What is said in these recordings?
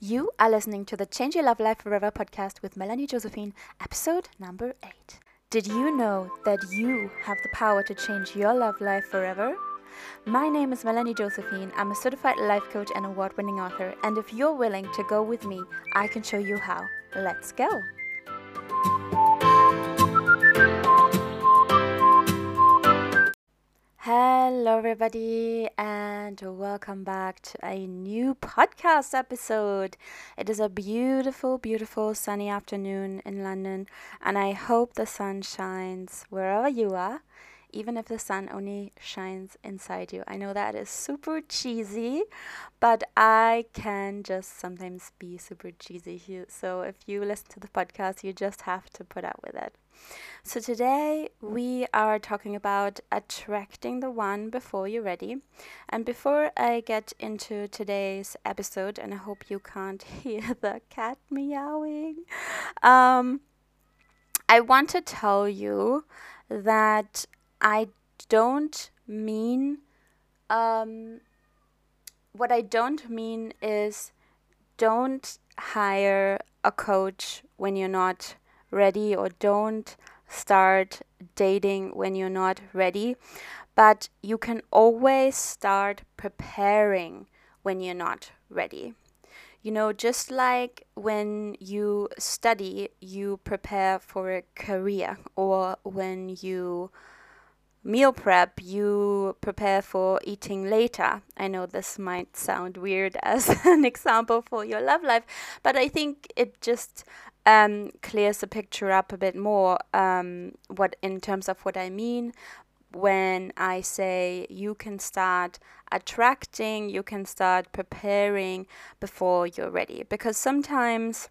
You are listening to the Change Your Love Life Forever podcast with Melanie Josephine, episode number 8. Did you know that you have the power to change your love life forever? My name is Melanie Josephine. I'm a certified life coach and award winning author. And if you're willing to go with me, I can show you how. Let's go. Hello, everybody, and welcome back to a new podcast episode. It is a beautiful, beautiful sunny afternoon in London, and I hope the sun shines wherever you are, even if the sun only shines inside you. I know that is super cheesy, but I can just sometimes be super cheesy. So if you listen to the podcast, you just have to put up with it. So, today we are talking about attracting the one before you're ready. And before I get into today's episode, and I hope you can't hear the cat meowing, um, I want to tell you that I don't mean, um, what I don't mean is don't hire a coach when you're not ready or don't start dating when you're not ready. But you can always start preparing when you're not ready. You know, just like when you study, you prepare for a career, or when you meal prep, you prepare for eating later. I know this might sound weird as an example for your love life, but I think it just um, clears the picture up a bit more. Um, what in terms of what I mean when I say you can start attracting, you can start preparing before you're ready. Because sometimes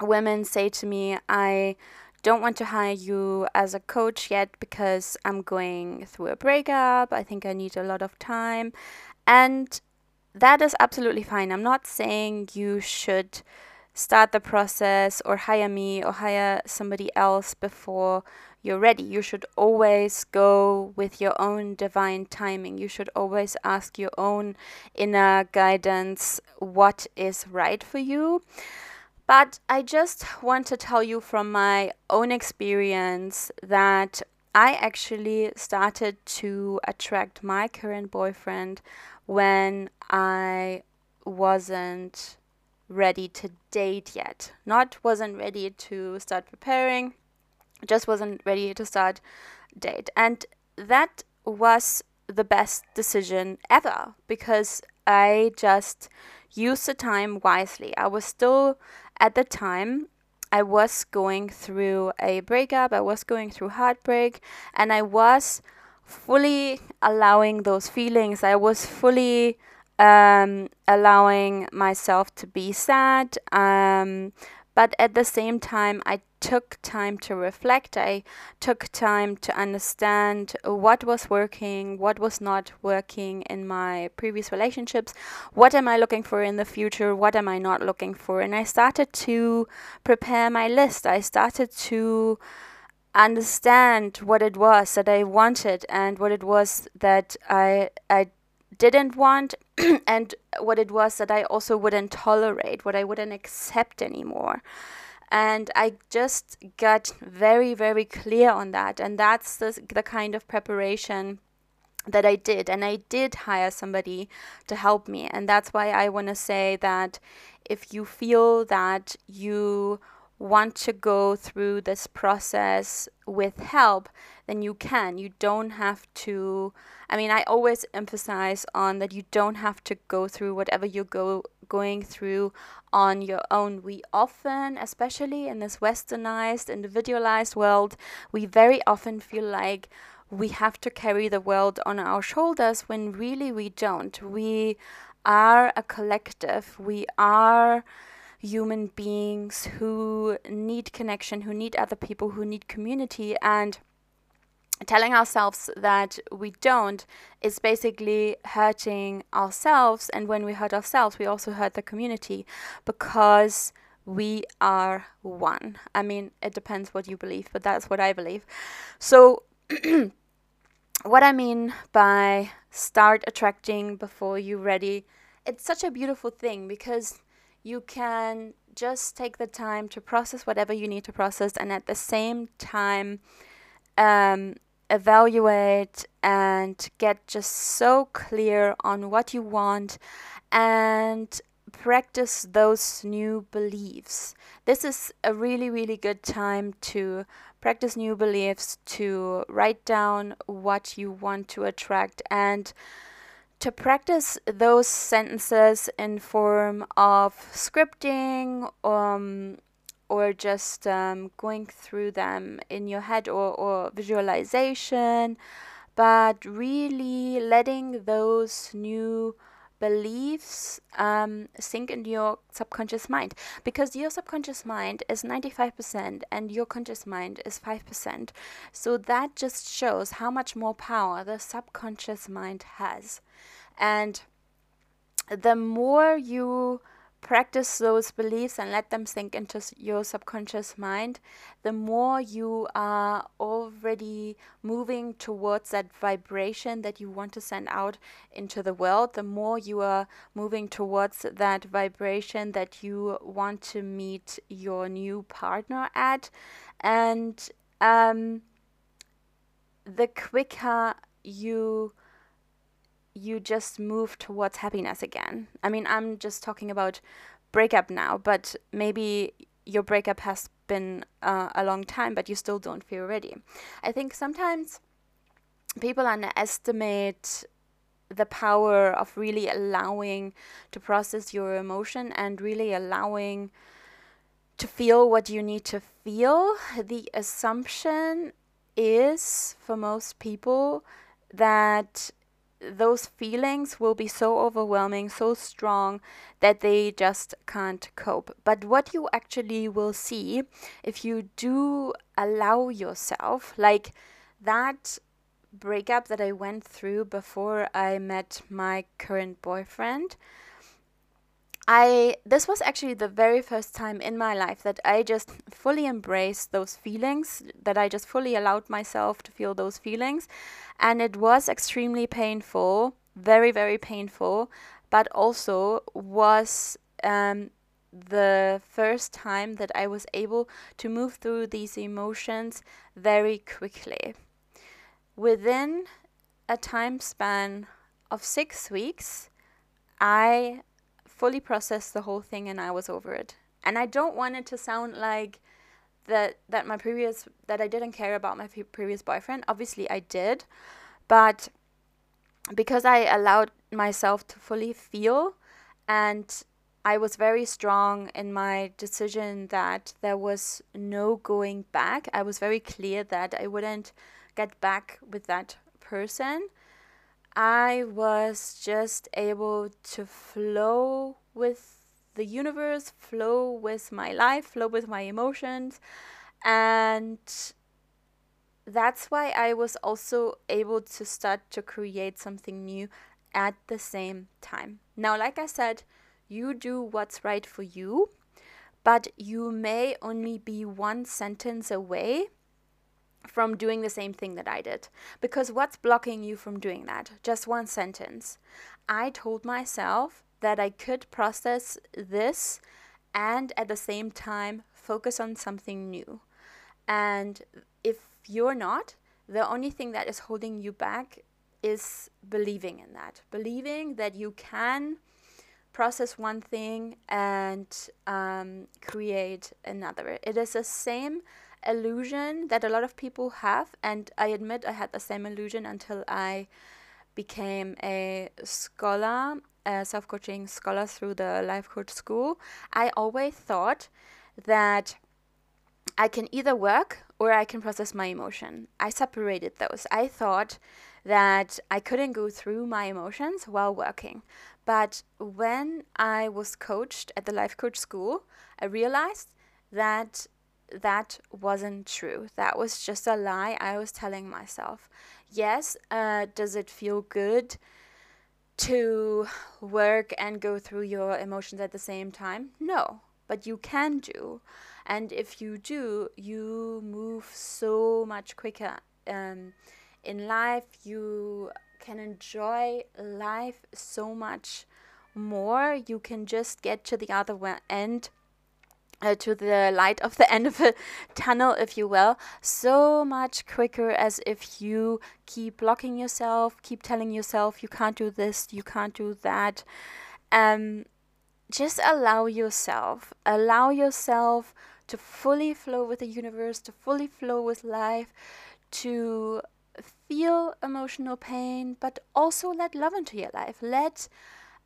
women say to me, I don't want to hire you as a coach yet because I'm going through a breakup. I think I need a lot of time. And that is absolutely fine. I'm not saying you should start the process or hire me or hire somebody else before you're ready. You should always go with your own divine timing. You should always ask your own inner guidance what is right for you. But I just want to tell you from my own experience that I actually started to attract my current boyfriend when I wasn't ready to date yet. Not wasn't ready to start preparing, just wasn't ready to start date. And that was the best decision ever because I just used the time wisely. I was still at the time I was going through a breakup, I was going through heartbreak, and I was fully allowing those feelings. I was fully um, allowing myself to be sad. Um, but at the same time, I took time to reflect. I took time to understand what was working, what was not working in my previous relationships, what am I looking for in the future, what am I not looking for. And I started to prepare my list. I started to understand what it was that I wanted and what it was that I I didn't want and what it was that I also wouldn't tolerate, what I wouldn't accept anymore. And I just got very, very clear on that. And that's the, the kind of preparation that I did. And I did hire somebody to help me. And that's why I want to say that if you feel that you want to go through this process with help, then you can. You don't have to. I mean, I always emphasize on that you don't have to go through whatever you go going through on your own. We often, especially in this westernized, individualized world, we very often feel like we have to carry the world on our shoulders when really we don't. We are a collective. We are human beings who need connection, who need other people, who need community. And telling ourselves that we don't is basically hurting ourselves. And when we hurt ourselves, we also hurt the community because we are one. I mean, it depends what you believe, but that's what I believe. So, what I mean by start attracting before you're ready, it's such a beautiful thing because you can just take the time to process whatever you need to process and at the same time um, evaluate and get just so clear on what you want and practice those new beliefs. This is a really, really good time to practice new beliefs, to write down what you want to attract and to practice those sentences in form of scripting um, or just um, going through them in your head or, or visualization, but really letting those new beliefs um, sink into your subconscious mind because your subconscious mind is 95% and your conscious mind is 5%. So that just shows how much more power the subconscious mind has. And the more you practice those beliefs and let them sink into your subconscious mind, the more you are already moving towards that vibration that you want to send out into the world, the more you are moving towards that vibration that you want to meet your new partner at. And um, the quicker you you just move towards happiness again. I mean, I'm just talking about breakup now, but maybe your breakup has been uh, a long time, but you still don't feel ready. I think sometimes people underestimate the power of really allowing to process your emotion and really allowing to feel what you need to feel. The assumption is for most people that those feelings will be so overwhelming, so strong that they just can't cope. But what you actually will see if you do allow yourself, like that breakup that I went through before I met my current boyfriend, I this was actually the very first time in my life that I just fully embraced those feelings, that I just fully allowed myself to feel those feelings, and it was extremely painful, very very painful, but also was um, the first time that I was able to move through these emotions very quickly. Within a time span of six weeks, I fully processed the whole thing and I was over it. And I don't want it to sound like that that my previous that I didn't care about my previous boyfriend. Obviously I did, but because I allowed myself to fully feel and I was very strong in my decision that there was no going back. I was very clear that I wouldn't get back with that person. I was just able to flow with the universe, flow with my life, flow with my emotions. And that's why I was also able to start to create something new at the same time. Now, like I said, you do what's right for you, but you may only be one sentence away from doing the same thing that I did. Because what's blocking you from doing that? Just one sentence. I told myself that I could process this and at the same time focus on something new. And if you're not, the only thing that is holding you back is believing in that. Believing that you can process one thing and um, create another. It is the same illusion that a lot of people have, and I admit I had the same illusion until I became a scholar, a self coaching scholar through the Life Coach School. I always thought that I can either work or I can process my emotion. I separated those. I thought that I couldn't go through my emotions while working. But when I was coached at the Life Coach School, I realized that that wasn't true. That was just a lie I was telling myself. Yes, uh, does it feel good to work and go through your emotions at the same time? No, but you can do. And if you do, you move so much quicker um, in life. You can enjoy life so much more you can just get to the other end uh, to the light of the end of a tunnel, if you will, so much quicker as if you keep blocking yourself, keep telling yourself you can't do this, you can't do that. Um, just allow yourself, allow yourself to fully flow with the universe, to fully flow with life, to feel emotional pain, but also let love into your life. Let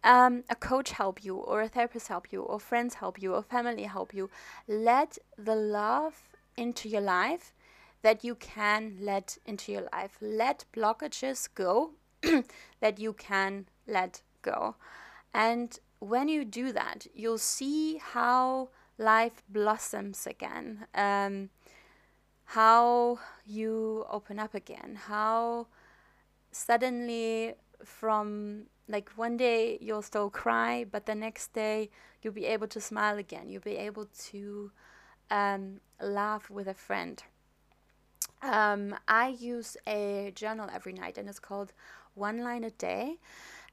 um, a coach help you, or a therapist help you, or friends help you, or family help you. Let the love into your life that you can let into your life. Let blockages go that you can let go. And when you do that, you'll see how life blossoms again, um, how you open up again, how suddenly from like one day you'll still cry, but the next day you'll be able to smile again. You'll be able to um, laugh with a friend. Um, I use a journal every night, and it's called One Line a Day.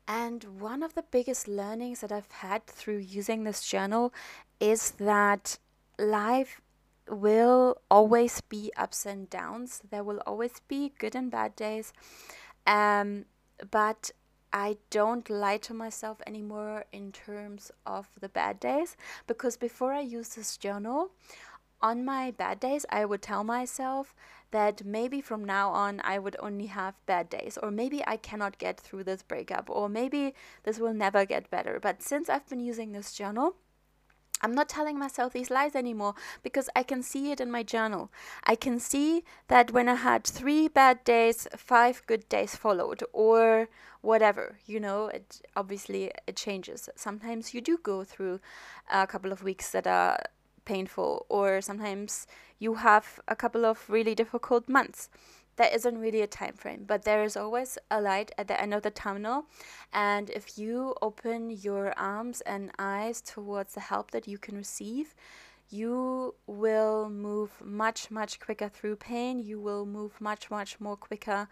And one of the biggest learnings that I've had through using this journal is that life will always be ups and downs. There will always be good and bad days. Um, but I don't lie to myself anymore in terms of the bad days because before I use this journal, on my bad days, I would tell myself that maybe from now on I would only have bad days, or maybe I cannot get through this breakup, or maybe this will never get better. But since I've been using this journal, I'm not telling myself these lies anymore because I can see it in my journal. I can see that when I had three bad days, five good days followed, or whatever. You know, it obviously it changes. Sometimes you do go through a couple of weeks that are painful, or sometimes you have a couple of really difficult months there isn't really a time frame, but there is always a light at the end of the tunnel. And if you open your arms and eyes towards the help that you can receive, you will move much, much quicker through pain. You will move much, much more quicker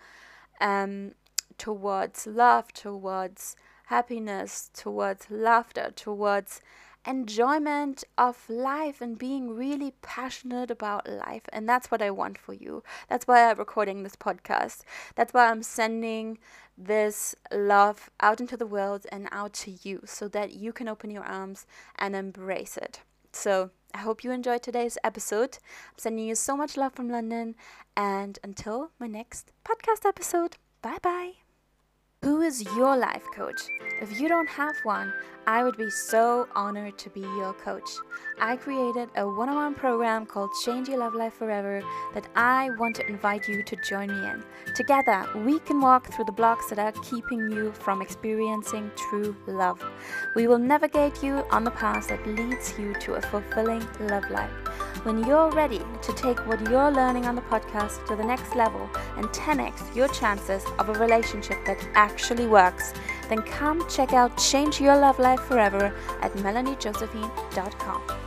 um, towards love, towards happiness, towards laughter, towards enjoyment of life and being really passionate about life. And that's what I want for you. That's why I'm recording this podcast. That's why I'm sending this love out into the world and out to you so that you can open your arms and embrace it. So, I hope you enjoyed today's episode. I'm sending you so much love from London. And until my next podcast episode, bye bye. Who is your life coach? If you don't have one, I would be so honored to be your coach. I created a one on one program called Change Your Love Life Forever that I want to invite you to join me in. Together, we can walk through the blocks that are keeping you from experiencing true love. We will navigate you on the path that leads you to a fulfilling love life. When you're ready to take what you're learning on the podcast to the next level and 10x your chances of a relationship that actually works, then come check out Change Your Love Life Forever at melaniejosephine.com.